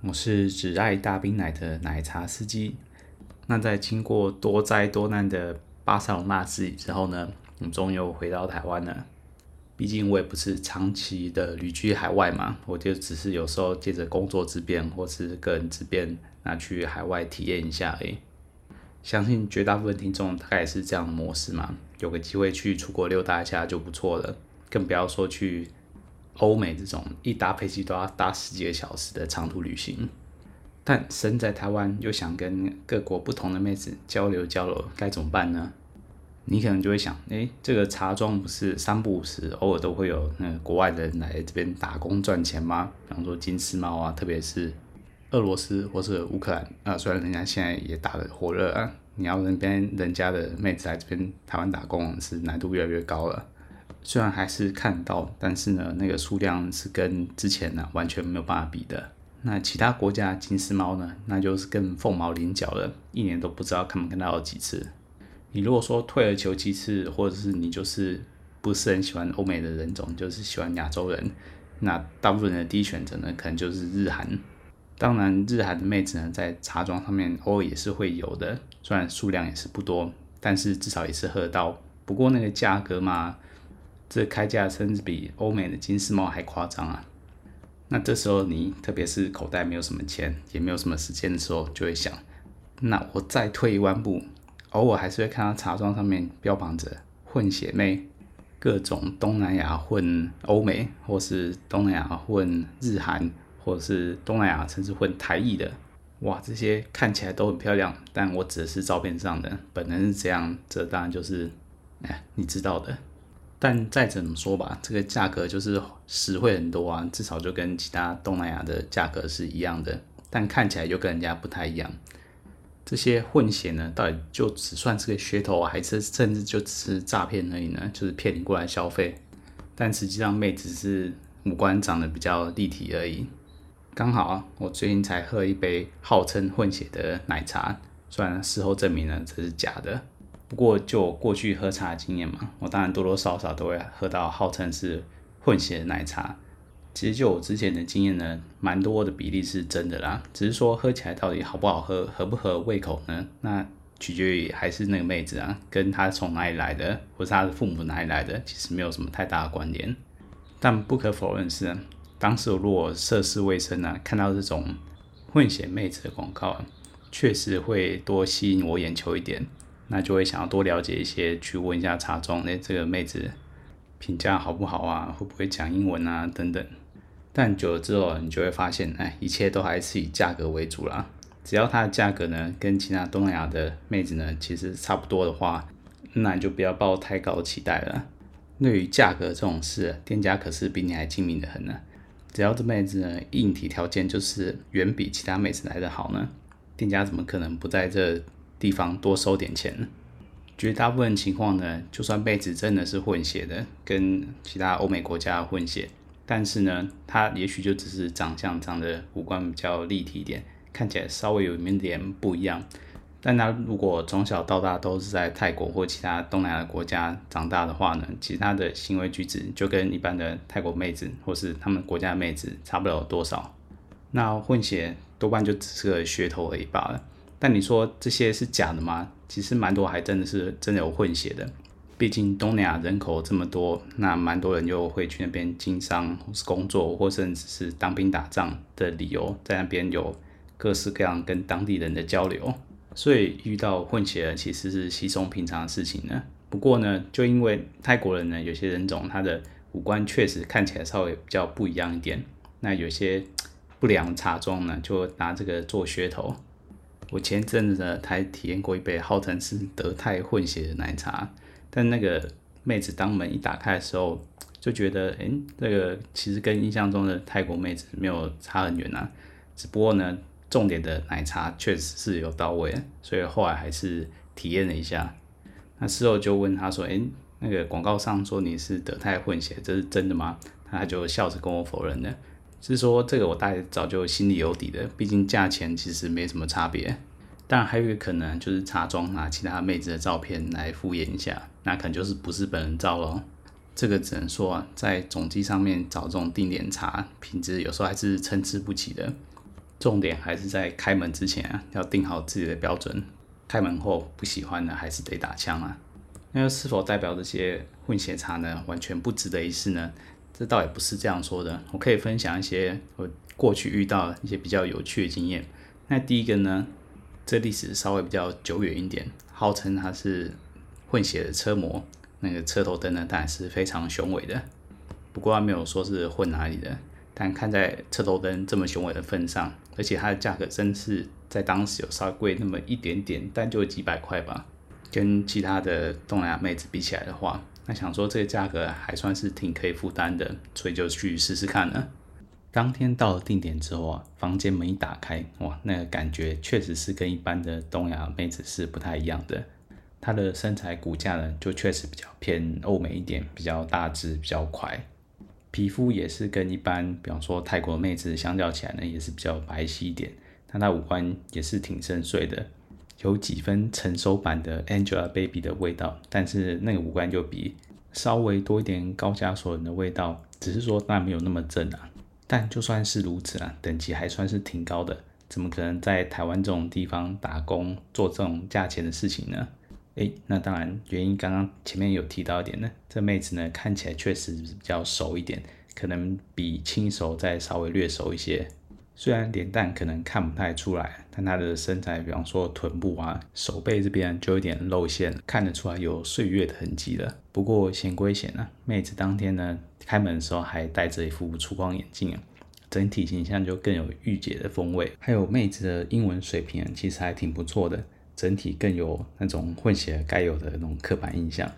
我是只爱大冰奶的奶茶司机。那在经过多灾多难的巴塞罗那之旅之后呢，我们终于又回到台湾了。毕竟我也不是长期的旅居海外嘛，我就只是有时候借着工作之便或是个人之便，拿去海外体验一下而已。相信绝大部分听众大概也是这样的模式嘛，有个机会去出国溜达一下就不错了，更不要说去欧美这种一搭飞机都要搭十几个小时的长途旅行。但身在台湾又想跟各国不同的妹子交流交流，该怎么办呢？你可能就会想，哎，这个茶庄不是三不五时偶尔都会有那个国外的人来这边打工赚钱吗？比方说金丝猫啊，特别是俄罗斯或是乌克兰啊，虽然人家现在也打得火热啊，你要那边人家的妹子来这边台湾打工是难度越来越高了。虽然还是看到，但是呢，那个数量是跟之前呢完全没有办法比的。那其他国家金丝猫呢，那就是更凤毛麟角了，一年都不知道看不看到几次。你如果说退而求其次，或者是你就是不是很喜欢欧美的人种，就是喜欢亚洲人，那大部分人的第一选择呢，可能就是日韩。当然，日韩的妹子呢，在茶庄上面偶尔也是会有的，虽然数量也是不多，但是至少也是喝到。不过那个价格嘛，这开价甚至比欧美的金丝猫还夸张啊。那这时候你特别是口袋没有什么钱，也没有什么时间的时候，就会想，那我再退一万步。偶尔还是会看到茶庄上面标榜着混血妹，各种东南亚混欧美，或是东南亚混日韩，或是东南亚甚至混台裔的，哇，这些看起来都很漂亮，但我指的是照片上的，本人是这样，这当然就是，哎，你知道的。但再怎么说吧，这个价格就是实惠很多啊，至少就跟其他东南亚的价格是一样的，但看起来就跟人家不太一样。这些混血呢，到底就只算是个噱头，还是甚至就只是诈骗而已呢？就是骗你过来消费，但实际上妹子是五官长得比较立体而已。刚好啊，我最近才喝一杯号称混血的奶茶，虽然事后证明呢这是假的，不过就我过去喝茶的经验嘛，我当然多多少少都会喝到号称是混血奶茶。其实就我之前的经验呢，蛮多的比例是真的啦，只是说喝起来到底好不好喝，合不合胃口呢？那取决于还是那个妹子啊，跟她从哪里来的，或是她的父母哪里来的，其实没有什么太大的关联。但不可否认是，当时如果涉世未深啊，看到这种混血妹子的广告，确实会多吸引我眼球一点，那就会想要多了解一些，去问一下茶庄，哎，这个妹子评价好不好啊？会不会讲英文啊？等等。但久了之后，你就会发现，哎，一切都还是以价格为主啦。只要它的价格呢，跟其他东南亚的妹子呢，其实差不多的话，那你就不要抱太高的期待了。对于价格这种事，店家可是比你还精明的很呢。只要这妹子呢，硬体条件就是远比其他妹子来得好呢，店家怎么可能不在这地方多收点钱？绝大部分情况呢，就算妹子真的是混血的，跟其他欧美国家混血。但是呢，他也许就只是长相长得五官比较立体一点，看起来稍微有一点点不一样。但他如果从小到大都是在泰国或其他东南亚国家长大的话呢，其他的行为举止就跟一般的泰国妹子或是他们国家妹子差不了多少。那混血多半就只是个噱头而已罢了。但你说这些是假的吗？其实蛮多还真的是真的有混血的。毕竟东南亚人口这么多，那蛮多人就会去那边经商，或是工作，或甚至是当兵打仗的理由，在那边有各式各样跟当地人的交流，所以遇到混血人其实是稀松平常的事情呢。不过呢，就因为泰国人呢，有些人种他的五官确实看起来稍微比较不一样一点，那有些不良茶庄呢，就拿这个做噱头。我前阵子呢，还体验过一杯号称是德泰混血的奶茶。但那个妹子当门一打开的时候，就觉得，哎，这个其实跟印象中的泰国妹子没有差很远啊。只不过呢，重点的奶茶确实是有到位，所以后来还是体验了一下。那事后就问他说：“诶，那个广告上说你是德泰混血，这是真的吗？”他就笑着跟我否认了。是说这个我大概早就心里有底的，毕竟价钱其实没什么差别。当然还有一个可能就是茶庄拿其他妹子的照片来敷衍一下，那可能就是不是本人照喽。这个只能说啊，在总机上面找这种定点茶，品质有时候还是参差不齐的。重点还是在开门之前啊，要定好自己的标准。开门后不喜欢的，还是得打枪啊。那是否代表这些混血茶呢，完全不值得一试呢？这倒也不是这样说的。我可以分享一些我过去遇到一些比较有趣的经验。那第一个呢，这历史稍微比较久远一点，号称它是混血的车模。那个车头灯呢，当然是非常雄伟的。不过他没有说是混哪里的，但看在车头灯这么雄伟的份上，而且它的价格真是在当时有稍微贵那么一点点，但就几百块吧。跟其他的东南亚妹子比起来的话，那想说这个价格还算是挺可以负担的，所以就去试试看了。当天到了定点之后啊，房间门一打开，哇，那个感觉确实是跟一般的东亚妹子是不太一样的。她的身材骨架呢，就确实比较偏欧美一点，比较大只，比较快。皮肤也是跟一般，比方说泰国妹子相较起来呢，也是比较白皙一点。但她五官也是挺深邃的，有几分成熟版的 Angelababy 的味道。但是那个五官就比稍微多一点高加索人的味道，只是说那没有那么正啊。但就算是如此啊，等级还算是挺高的。怎么可能在台湾这种地方打工做这种价钱的事情呢？诶，那当然，原因刚刚前面有提到一点呢，这妹子呢看起来确实比较熟一点，可能比轻熟再稍微略熟一些。虽然脸蛋可能看不太出来，但她的身材，比方说臀部啊、手背这边就有点露馅，看得出来有岁月的痕迹了。不过显归显啊，妹子当天呢开门的时候还戴着一副粗框眼镜啊，整体形象就更有御姐的风味。还有妹子的英文水平其实还挺不错的。整体更有那种混血该有的那种刻板印象。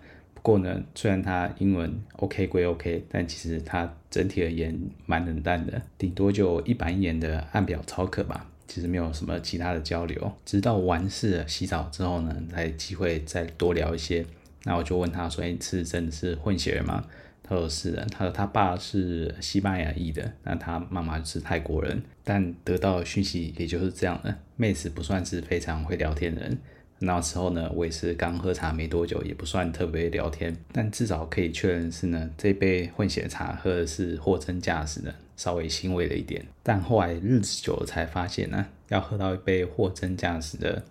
不过呢，虽然他英文 OK 归 OK，但其实他整体而言蛮冷淡的，顶多就一板一眼的按表操课吧。其实没有什么其他的交流。直到完事洗澡之后呢，才机会再多聊一些。那我就问他说：“哎，是真的是混血儿吗？”他说是的，他说他爸是西班牙裔的，那他妈妈是泰国人，但得到的讯息也就是这样的。妹子不算是非常会聊天的人，那时候呢，我也是刚喝茶没多久，也不算特别聊天，但至少可以确认是呢，这杯混血茶喝的是货真价实的，稍微欣慰了一点。但后来日子久了才发现呢，要喝到一杯货真价实的，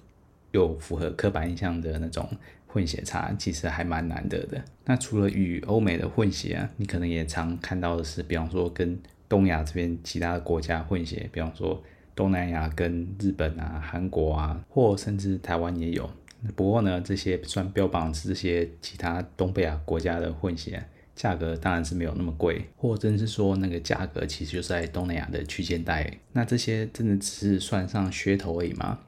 又符合刻板印象的那种。混血茶其实还蛮难得的。那除了与欧美的混血啊，你可能也常看到的是，比方说跟东亚这边其他的国家混血，比方说东南亚跟日本啊、韩国啊，或甚至台湾也有。不过呢，这些算标榜是这些其他东北亚国家的混血，价格当然是没有那么贵，或真是说那个价格其实就在东南亚的区间带。那这些真的只是算上噱头而已吗？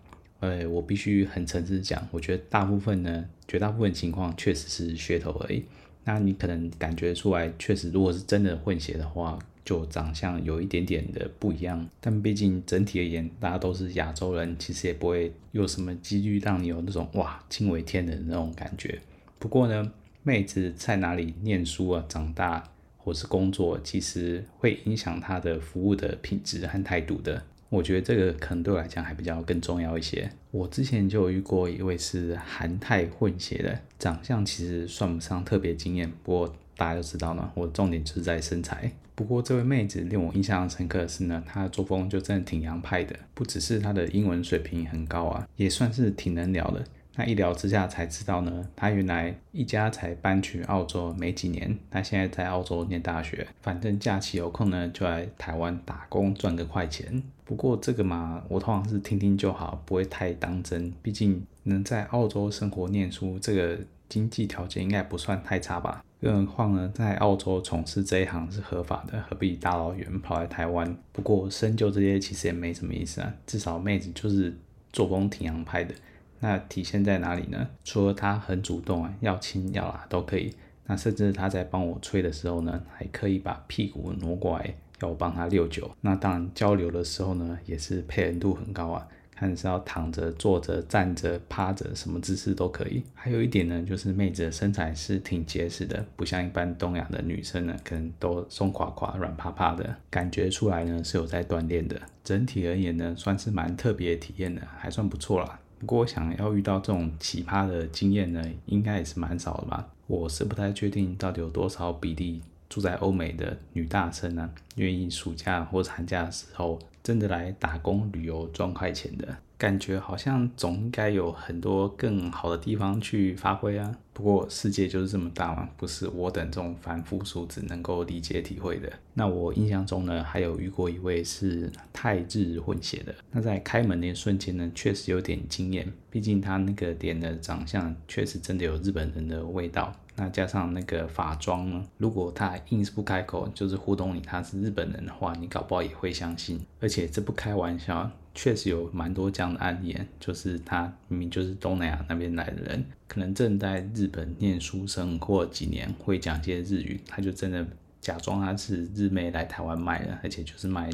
呃，我必须很诚实讲，我觉得大部分呢，绝大部分情况确实是噱头而已。那你可能感觉出来，确实如果是真的混血的话，就长相有一点点的不一样。但毕竟整体而言，大家都是亚洲人，其实也不会有什么几率让你有那种哇惊为天人的那种感觉。不过呢，妹子在哪里念书啊、长大或是工作，其实会影响她的服务的品质和态度的。我觉得这个可能对我来讲还比较更重要一些。我之前就遇过一位是韩泰混血的，长相其实算不上特别惊艳，不过大家都知道呢，我重点就是在身材。不过这位妹子令我印象深刻的是呢，她的作风就真的挺洋派的，不只是她的英文水平很高啊，也算是挺能聊的。那一聊之下才知道呢，他原来一家才搬去澳洲没几年，他现在在澳洲念大学，反正假期有空呢就来台湾打工赚个快钱。不过这个嘛，我通常是听听就好，不会太当真。毕竟能在澳洲生活念书，这个经济条件应该不算太差吧。更何况呢，在澳洲从事这一行是合法的，何必大老远跑来台湾？不过深究这些其实也没什么意思啊，至少妹子就是作风挺洋派的。那体现在哪里呢？除了她很主动啊，要亲要拉都可以。那甚至她在帮我吹的时候呢，还可以把屁股挪过来，要我帮她六九。那当然交流的时候呢，也是配合度很高啊。看是要躺着、坐着、站着、趴着，什么姿势都可以。还有一点呢，就是妹子的身材是挺结实的，不像一般东亚的女生呢，可能都松垮垮、软趴趴的，感觉出来呢是有在锻炼的。整体而言呢，算是蛮特别的体验的，还算不错啦。不过想要遇到这种奇葩的经验呢，应该也是蛮少的吧。我是不太确定到底有多少比例住在欧美的女大生呢，愿意暑假或寒假的时候。真的来打工旅游赚快钱的。感觉，好像总应该有很多更好的地方去发挥啊。不过世界就是这么大嘛，不是我等这种凡夫俗子能够理解体会的。那我印象中呢，还有遇过一位是泰日混血的。那在开门的一瞬间呢，确实有点惊艳，毕竟他那个脸的长相确实真的有日本人的味道。那加上那个法妆呢，如果他硬是不开口，就是互动你他是日本人的话，你搞不好也会相信。而且这不开玩笑，确实有蛮多这样的案例，就是他明明就是东南亚那边来的人，可能正在日本念书生或几年，会讲一些日语，他就真的假装他是日妹来台湾卖的，而且就是卖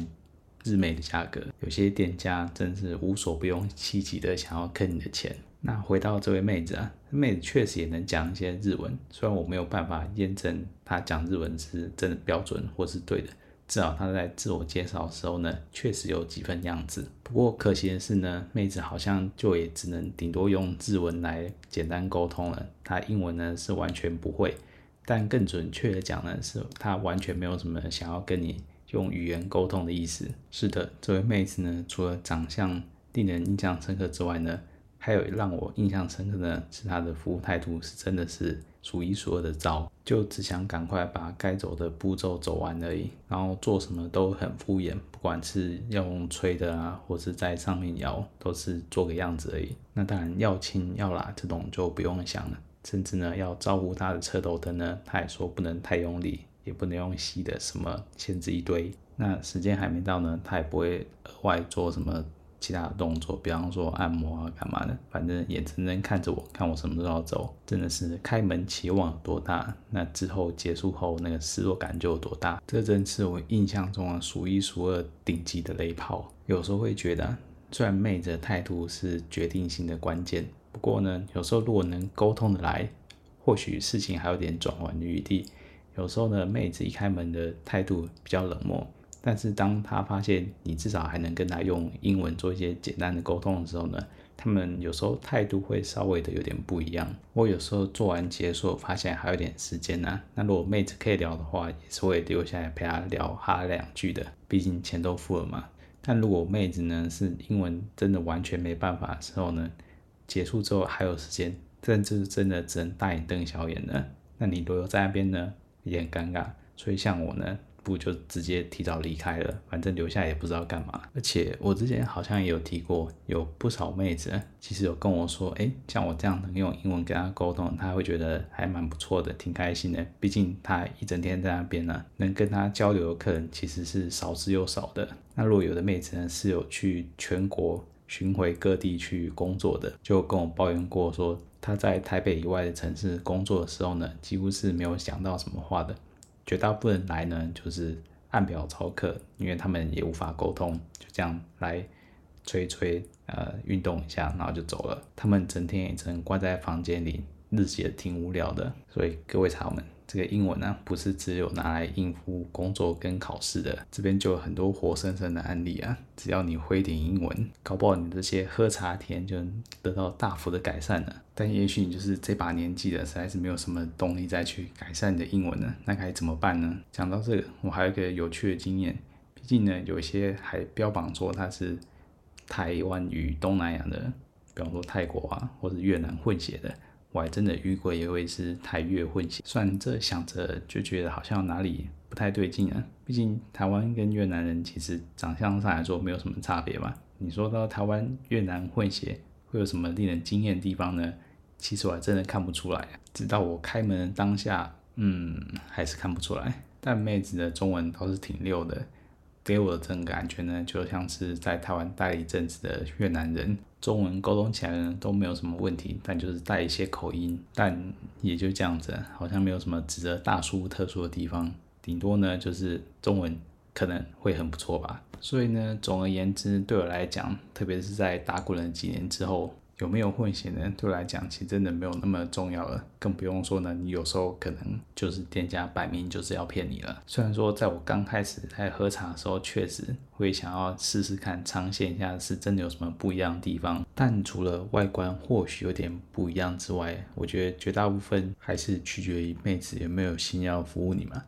日妹的价格。有些店家真是无所不用其极的想要坑你的钱。那回到这位妹子啊，妹子确实也能讲一些日文，虽然我没有办法验证她讲日文是真的标准或是对的，至少她在自我介绍的时候呢，确实有几分样子。不过可惜的是呢，妹子好像就也只能顶多用日文来简单沟通了，她英文呢是完全不会。但更准确的讲呢，是她完全没有什么想要跟你用语言沟通的意思。是的，这位妹子呢，除了长相令人印象深刻之外呢，还有让我印象深刻的是她的服务态度是真的是数一数二的糟，就只想赶快把该走的步骤走完而已，然后做什么都很敷衍，不管是用吹的啊，或是在上面摇，都是做个样子而已。那当然要亲要拉这种就不用想了，甚至呢要照顾他的车头灯呢，他也说不能太用力，也不能用吸的，什么限制一堆。那时间还没到呢，他也不会额外做什么。其他的动作，比方说按摩啊，干嘛的，反正眼睁睁看着我，看我什么时候要走，真的是开门期望有多大，那之后结束后那个失落感就有多大。这真是我印象中啊数一数二顶级的雷炮。有时候会觉得，虽然妹子的态度是决定性的关键，不过呢，有时候如果能沟通的来，或许事情还有点转圜的余地。有时候呢，妹子一开门的态度比较冷漠。但是当他发现你至少还能跟他用英文做一些简单的沟通的时候呢，他们有时候态度会稍微的有点不一样。我有时候做完结束，发现还有点时间呢、那如果妹子可以聊的话，也是会留下来陪她聊哈两句的，毕竟钱都付了嘛。但如果妹子呢是英文真的完全没办法的时候呢，结束之后还有时间，甚至真的只能大眼瞪小眼的，那你留在那边呢也很尴尬。所以像我呢。不就直接提早离开了，反正留下也不知道干嘛。而且我之前好像也有提过，有不少妹子其实有跟我说，哎，像我这样能用英文跟她沟通，她会觉得还蛮不错的，挺开心的。毕竟她一整天在那边呢，能跟她交流的客人其实是少之又少的。那如果有的妹子呢是有去全国巡回各地去工作的，就跟我抱怨过说，她在台北以外的城市工作的时候呢，几乎是没有想到什么话的。绝大部分人来呢，就是按表操课，因为他们也无法沟通，就这样来吹吹，呃，运动一下，然后就走了。他们整天也只能关在房间里，日子也挺无聊的。所以各位茶友们。这个英文呢，不是只有拿来应付工作跟考试的，这边就有很多活生生的案例啊。只要你会点英文，搞不好你这些喝茶体验就能得到大幅的改善了。但也许你就是这把年纪了，实在是没有什么动力再去改善你的英文了，那该怎么办呢？讲到这个，我还有一个有趣的经验，毕竟呢，有一些还标榜说他是台湾与东南亚的，比方说泰国啊，或者越南混血的。我还真的遇过一位是台越混血，算这想着就觉得好像哪里不太对劲啊。毕竟台湾跟越南人其实长相上来说没有什么差别嘛。你说到台湾越南混血会有什么令人惊艳的地方呢？其实我还真的看不出来。直到我开门的当下，嗯，还是看不出来。但妹子的中文倒是挺溜的。给我的这种感觉呢，就像是在台湾待了一阵子的越南人，中文沟通起来呢都没有什么问题，但就是带一些口音，但也就这样子，好像没有什么值得大书特书的地方，顶多呢就是中文可能会很不错吧。所以呢，总而言之，对我来讲，特别是在打滚了几年之后。有没有混血呢？对我来讲，其实真的没有那么重要了。更不用说呢，你有时候可能就是店家摆明就是要骗你了。虽然说在我刚开始在喝茶的时候，确实会想要试试看，尝鲜一下是真的有什么不一样的地方。但除了外观或许有点不一样之外，我觉得绝大部分还是取决于妹子有没有心要服务你嘛。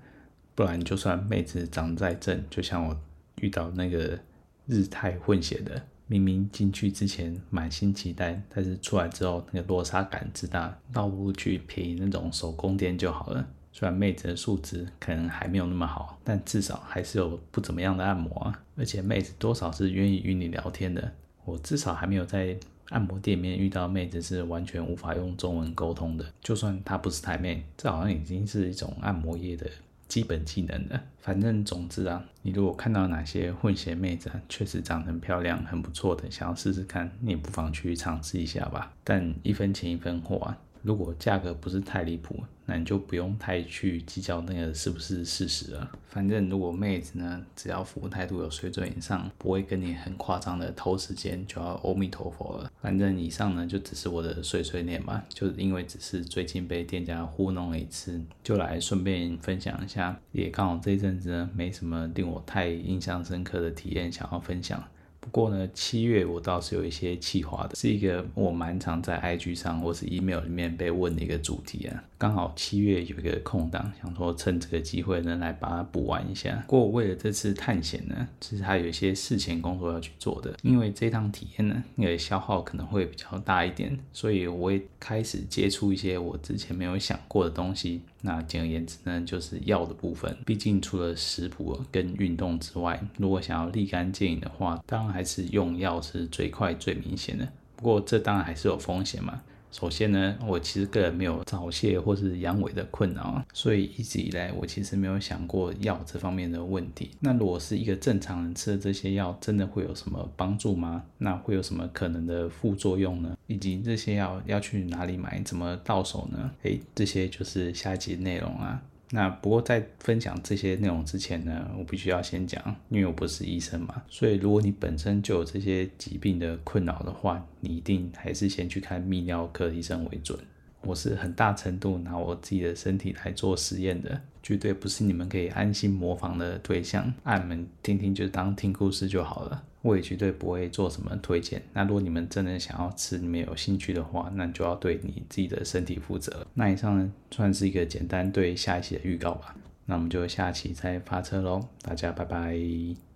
不然就算妹子长得再正，就像我遇到那个日泰混血的。明明进去之前满心期待，但是出来之后那个落差感之大，倒不如去便宜那种手工店就好了。虽然妹子的素质可能还没有那么好，但至少还是有不怎么样的按摩啊。而且妹子多少是愿意与你聊天的。我至少还没有在按摩店里面遇到妹子是完全无法用中文沟通的。就算她不是台妹，这好像已经是一种按摩业的。基本技能的，反正总之啊，你如果看到哪些混血妹子啊，确实长得很漂亮、很不错的，想要试试看，你不妨去尝试一下吧。但一分钱一分货啊。如果价格不是太离谱，那你就不用太去计较那个是不是事实了。反正如果妹子呢，只要服务态度有水准以上，不会跟你很夸张的偷时间，就要阿弥陀佛了。反正以上呢，就只是我的碎碎念嘛，就因为只是最近被店家糊弄了一次，就来顺便分享一下。也刚好这一阵子呢，没什么令我太印象深刻的体验想要分享。不过呢，七月我倒是有一些企划的，是一个我蛮常在 IG 上或是 email 里面被问的一个主题啊。刚好七月有一个空档，想说趁这个机会呢来把它补完一下。不过为了这次探险呢，其实还有一些事前工作要去做的，因为这趟体验呢，那个消耗可能会比较大一点，所以我会开始接触一些我之前没有想过的东西。那简而言之呢，就是药的部分。毕竟除了食谱跟运动之外，如果想要立竿见影的话，当然还是用药是最快最明显的。不过这当然还是有风险嘛。首先呢，我其实个人没有早泄或是阳痿的困扰，所以一直以来我其实没有想过药这方面的问题。那如果是一个正常人吃的这些药，真的会有什么帮助吗？那会有什么可能的副作用呢？以及这些药要去哪里买，怎么到手呢？诶，这些就是下一集内容啊。那不过在分享这些内容之前呢，我必须要先讲，因为我不是医生嘛，所以如果你本身就有这些疾病的困扰的话，你一定还是先去看泌尿科医生为准。我是很大程度拿我自己的身体来做实验的，绝对不是你们可以安心模仿的对象，你们听听就当听故事就好了。我也绝对不会做什么推荐。那如果你们真的想要吃，你们有兴趣的话，那就要对你自己的身体负责。那以上呢，算是一个简单对下一期的预告吧。那我们就下期再发车喽，大家拜拜。